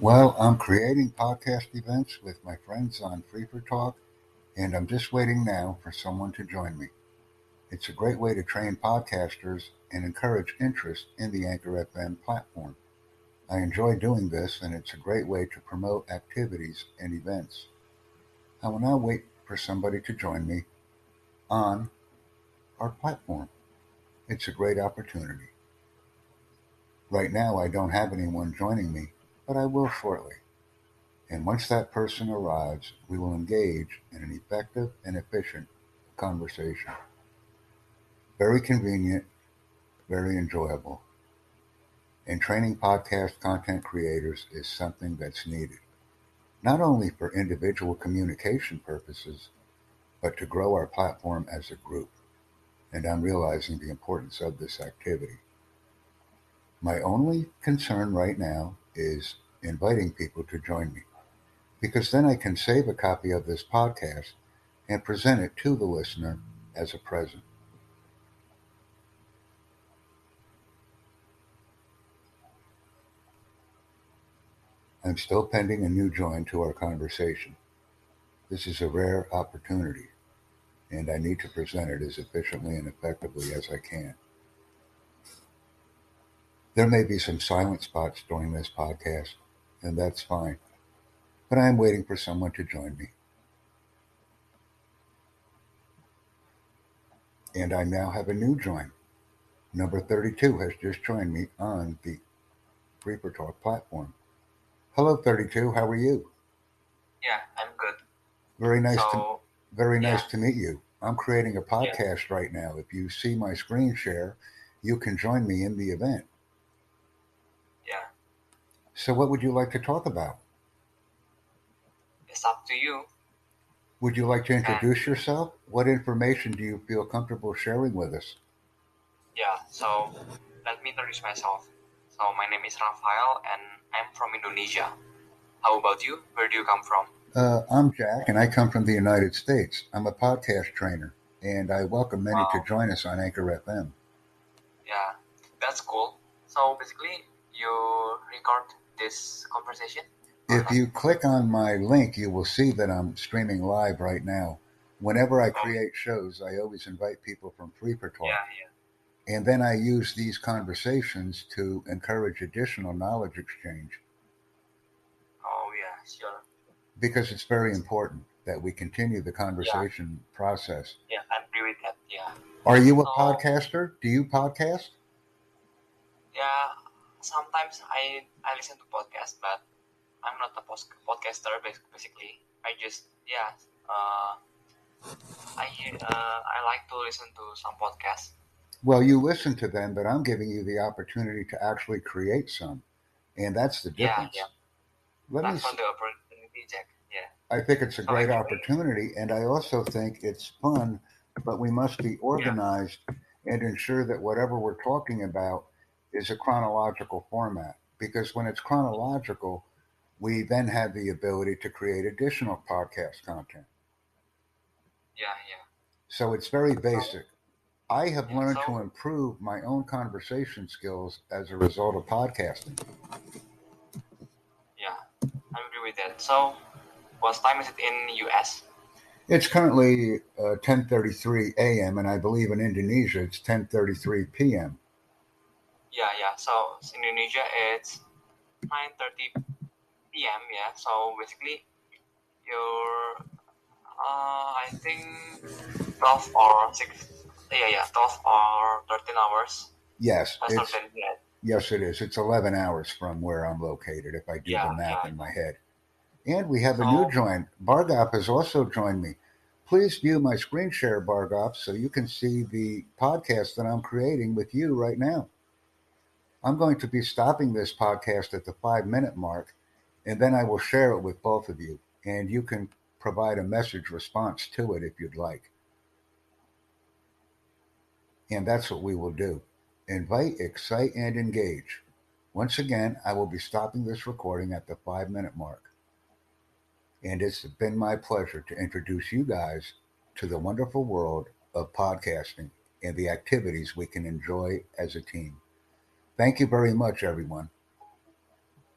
Well, I'm creating podcast events with my friends on Free4Talk, and I'm just waiting now for someone to join me. It's a great way to train podcasters and encourage interest in the Anchor FM platform. I enjoy doing this, and it's a great way to promote activities and events. I will now wait for somebody to join me on our platform. It's a great opportunity. Right now, I don't have anyone joining me, but I will shortly. And once that person arrives, we will engage in an effective and efficient conversation. Very convenient, very enjoyable. And training podcast content creators is something that's needed, not only for individual communication purposes, but to grow our platform as a group. And I'm realizing the importance of this activity. My only concern right now is inviting people to join me, because then I can save a copy of this podcast and present it to the listener as a present. I'm still pending a new join to our conversation. This is a rare opportunity, and I need to present it as efficiently and effectively as I can. There may be some silent spots during this podcast, and that's fine, but I am waiting for someone to join me. And I now have a new join. Number 32 has just joined me on the for Talk platform. Hello, 32. How are you? Yeah, I'm good. Very nice to So, very nice yeah, to meet you. I'm creating a yeah, podcast right now. If you see my screen share, you can join me in the event. So, what would you like to talk about? It's up to you. Would you like to And introduce yourself? What information do you feel comfortable sharing with us? yeah, so let me introduce myself. So my name is Rafael and I'm from Indonesia. How about you? Where do you come from? Uh, I'm Jack, and I come from the United States. I'm a podcast trainer, and I welcome many to join us on Anchor FM. Yeah, that's cool. So basically, you record this conversation If you click on my link, you will see that I'm streaming live right now. Whenever I Oh, create shows, I always invite people from Free4Talk. yeah, yeah. And then I use these conversations to encourage additional knowledge exchange Oh, yeah, sure. because it's very important that we continue the Yeah, conversation process. yeah, I agree with that. Yeah. Are you a So, podcaster? Do you podcast? yeah, sometimes I I listen to podcasts, but I'm not a post- podcaster. bas- Basically, I just yeah. Uh, I uh, I like to listen to some podcasts. Well, you listen to them, but I'm giving you the opportunity to actually create some. And that's the difference. yeah. Let me, Thanks the opportunity, Jack. Yeah. I think it's a great can. opportunity, and I also think it's fun, but we must be Yeah. organized and ensure that whatever we're talking about is a chronological format. Because when it's chronological, we then have the ability to create additional podcast content. Yeah, yeah. So it's very basic. I have yeah. learned to improve my own conversation skills as a result of podcasting. yeah, I agree with that. So, what time is it in US? It's currently uh, 10:33 a.m. and I believe in Indonesia it's 10:33 p.m. Yeah, yeah. So in Indonesia it's 9:30 p.m. Yeah. So basically, you're uh, I think 12 or 6 yeah yeah 12 or 13 hours Yes, it's yes it is. It's 11 hours from where I'm located if I do the yeah math yeah in my head. And we have a new so join. Bargop has also joined me. Please view my screen share, Bargop, so you can see the podcast that I'm creating with you right now. I'm going to be stopping this podcast at the five minute mark, and then I will share it with both of you, and you can provide a message response to it if you'd like. And that's what we will do invite, excite, and engage. Once again, I will be stopping this recording at the five minute mark. And it's been my pleasure to introduce you guys to the wonderful world of podcasting and the activities we can enjoy as a team. Thank you very much, everyone.